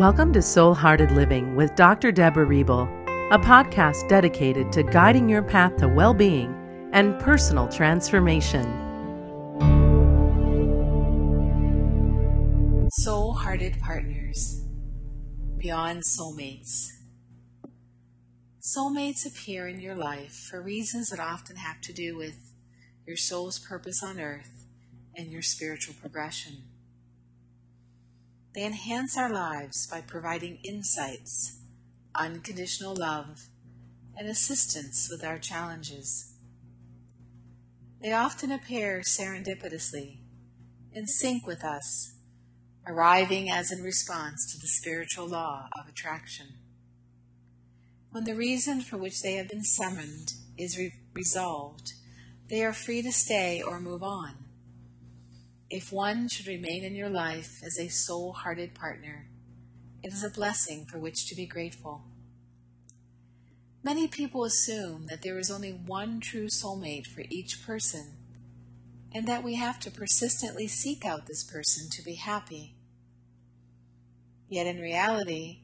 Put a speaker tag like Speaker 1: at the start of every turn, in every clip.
Speaker 1: Welcome to Soul Hearted Living with Dr. Deborah Riebel, a podcast dedicated to guiding your path to well being and personal transformation.
Speaker 2: Soul Hearted Partners Beyond Soulmates. Soulmates appear in your life for reasons that often have to do with your soul's purpose on earth and your spiritual progression. They enhance our lives by providing insights, unconditional love, and assistance with our challenges. They often appear serendipitously, in sync with us, arriving as in response to the spiritual law of attraction. When the reason for which they have been summoned is re- resolved, they are free to stay or move on if one should remain in your life as a soul hearted partner, it is a blessing for which to be grateful. Many people assume that there is only one true soulmate for each person, and that we have to persistently seek out this person to be happy. Yet in reality,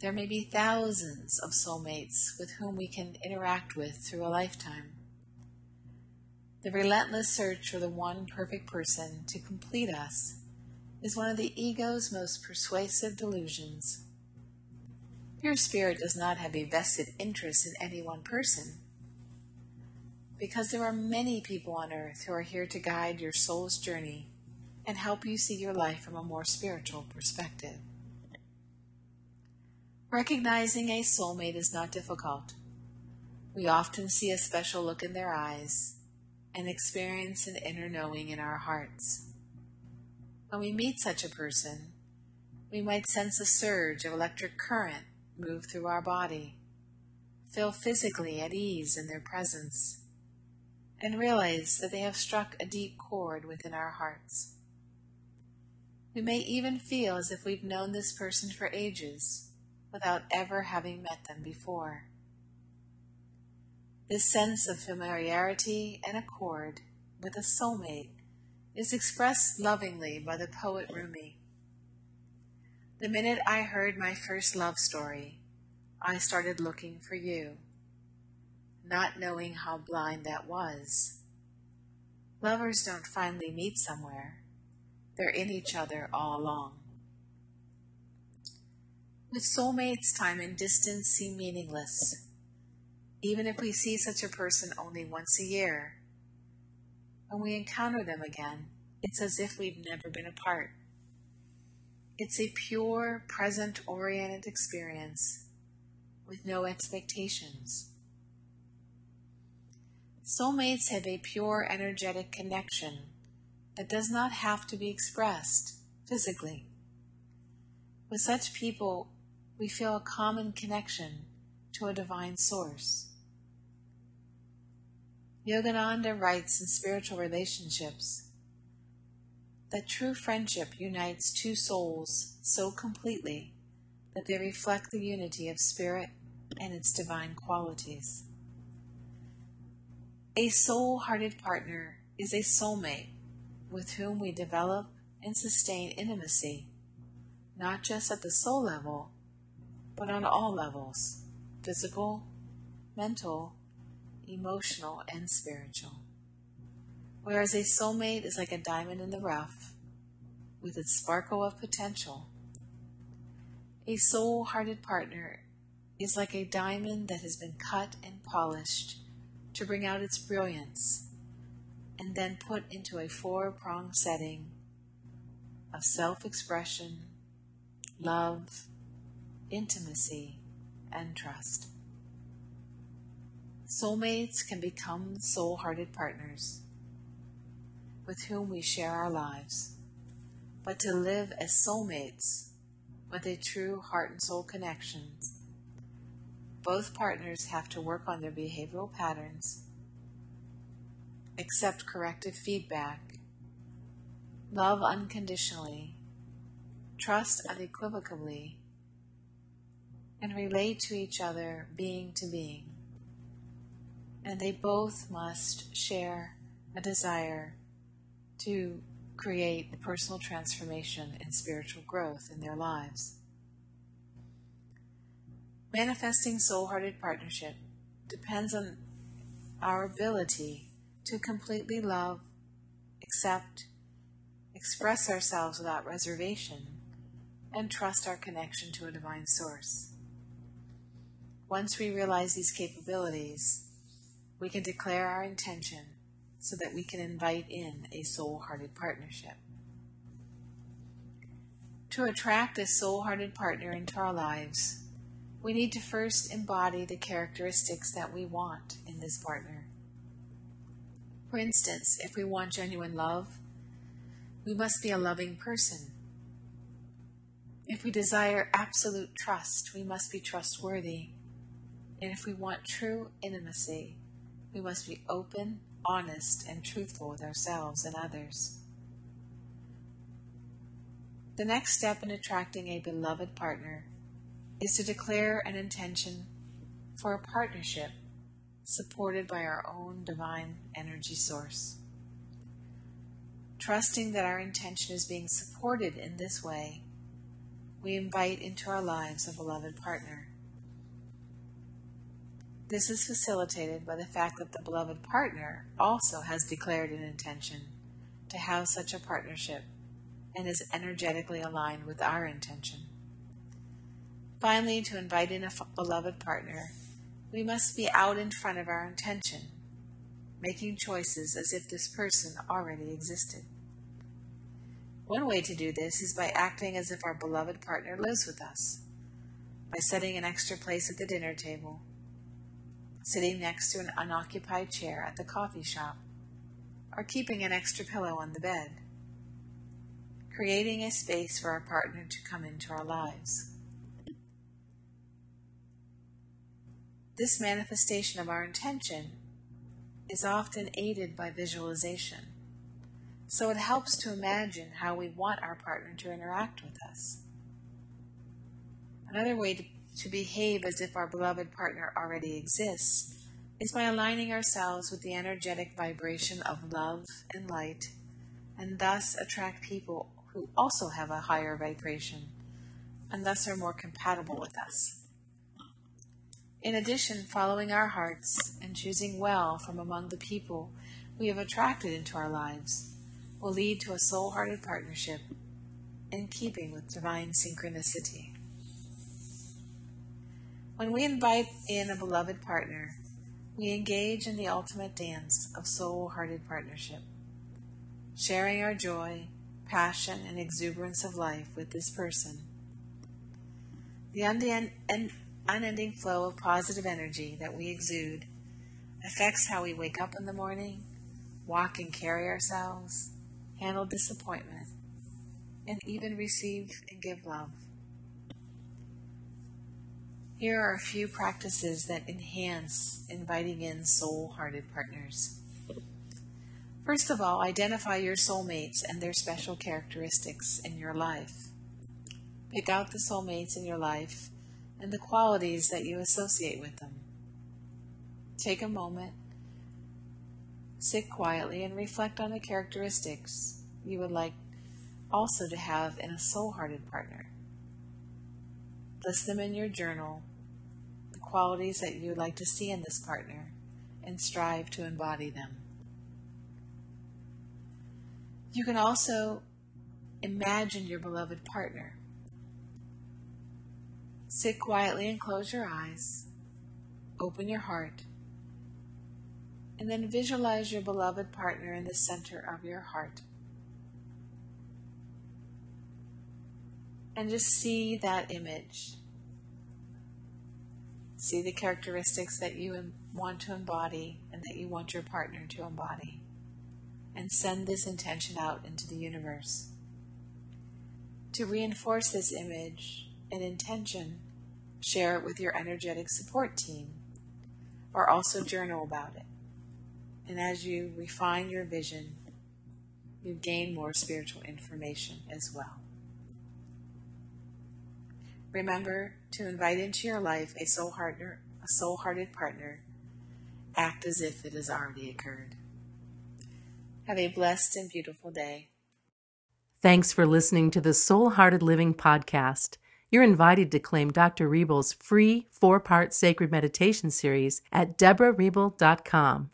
Speaker 2: there may be thousands of soulmates with whom we can interact with through a lifetime. The relentless search for the one perfect person to complete us is one of the ego's most persuasive delusions. Pure Spirit does not have a vested interest in any one person, because there are many people on earth who are here to guide your soul's journey and help you see your life from a more spiritual perspective. Recognizing a soulmate is not difficult. We often see a special look in their eyes and experience an inner knowing in our hearts. When we meet such a person, we might sense a surge of electric current move through our body, feel physically at ease in their presence, and realize that they have struck a deep chord within our hearts. We may even feel as if we've known this person for ages without ever having met them before. This sense of familiarity and accord with a soulmate is expressed lovingly by the poet Rumi. The minute I heard my first love story, I started looking for you, not knowing how blind that was. Lovers don't finally meet somewhere, they're in each other all along. With soulmates, time and distance seem meaningless even if we see such a person only once a year. When we encounter them again, it's as if we've never been apart. It's a pure, present oriented experience with no expectations. Soulmates have a pure energetic connection that does not have to be expressed physically. With such people, we feel a common connection to a divine source. Yogananda writes in Spiritual Relationships that true friendship unites two souls so completely that they reflect the unity of spirit and its divine qualities. A soul hearted partner is a soulmate with whom we develop and sustain intimacy, not just at the soul level, but on all levels physical, mental, emotional, and spiritual. Whereas a soulmate is like a diamond in the rough, with its sparkle of potential. A soul hearted partner is like a diamond that has been cut and polished to bring out its brilliance and then put into a four pronged setting of self expression, love, intimacy, and trust. Soulmates can become soul hearted partners with whom we share our lives. But to live as soulmates with a true heart and soul connection, both partners have to work on their behavioral patterns, accept corrective feedback, love unconditionally, trust unequivocally, and relate to each other being to being and they both must share a desire to create the personal transformation and spiritual growth in their lives. Manifesting soul hearted partnership depends on our ability to completely love, accept, express ourselves without reservation, and trust our connection to a divine source. Once we realize these capabilities, we can declare our intention so that we can invite in a soul hearted partnership. To attract a soul hearted partner into our lives, we need to first embody the characteristics that we want in this partner. For instance, if we want genuine love, we must be a loving person. If we desire absolute trust, we must be trustworthy. And if we want true intimacy, we must be open, honest, and truthful with ourselves and others. The next step in attracting a beloved partner is to declare an intention for a partnership supported by our own divine energy source. Trusting that our intention is being supported in this way, we invite into our lives a beloved partner. This is facilitated by the fact that the beloved partner also has declared an intention to have such a partnership and is energetically aligned with our intention. Finally, to invite in a beloved partner, we must be out in front of our intention, making choices as if this person already existed. One way to do this is by acting as if our beloved partner lives with us, by setting an extra place at the dinner table, sitting next to an unoccupied chair at the coffee shop, or keeping an extra pillow on the bed creating a space for our partner to come into our lives. This manifestation of our intention is often aided by visualization, so it helps to imagine how we want our partner to interact with us. Another way to, to behave as if our beloved partner already exists is by aligning ourselves with the energetic vibration of love and light, and thus attract people who also have a higher vibration and thus are more compatible with us. In addition, following our hearts and choosing well from among the people we have attracted into our lives will lead to a soul hearted partnership in keeping with divine synchronicity. When we invite in a beloved partner, we engage in the ultimate dance of soul hearted partnership, sharing our joy passion, and exuberance of life with this person. The unending flow of positive energy that we exude affects how we wake up in the morning, walk and carry ourselves, handle disappointment, and even receive and give love. Here are a few practices that enhance inviting in soul hearted partners. First of all, identify your soulmates and their special characteristics in your life. Pick out the soulmates in your life and the qualities that you associate with them. Take a moment, sit quietly, and reflect on the characteristics you would like also to have in a soul hearted partner. List them in your journal, qualities that you would like to see in this partner, and strive to embody them. You can also imagine your beloved partner. Sit quietly and close your eyes. Open your heart. And then visualize your beloved partner in the center of your heart. And just see that image. See the characteristics that you want to embody and that you want your partner to embody and send this intention out into the universe. To reinforce this image and intention, share it with your energetic support team or also journal about it. And as you refine your vision, you gain more spiritual information as well. Remember to invite into your life a soul partner, a soul-hearted partner. Act as if it has already occurred. Have a blessed and beautiful day.
Speaker 1: Thanks for listening to the Soul Hearted Living podcast. You're invited to claim Dr. Riebel's free four part sacred meditation series at deborahriebel.com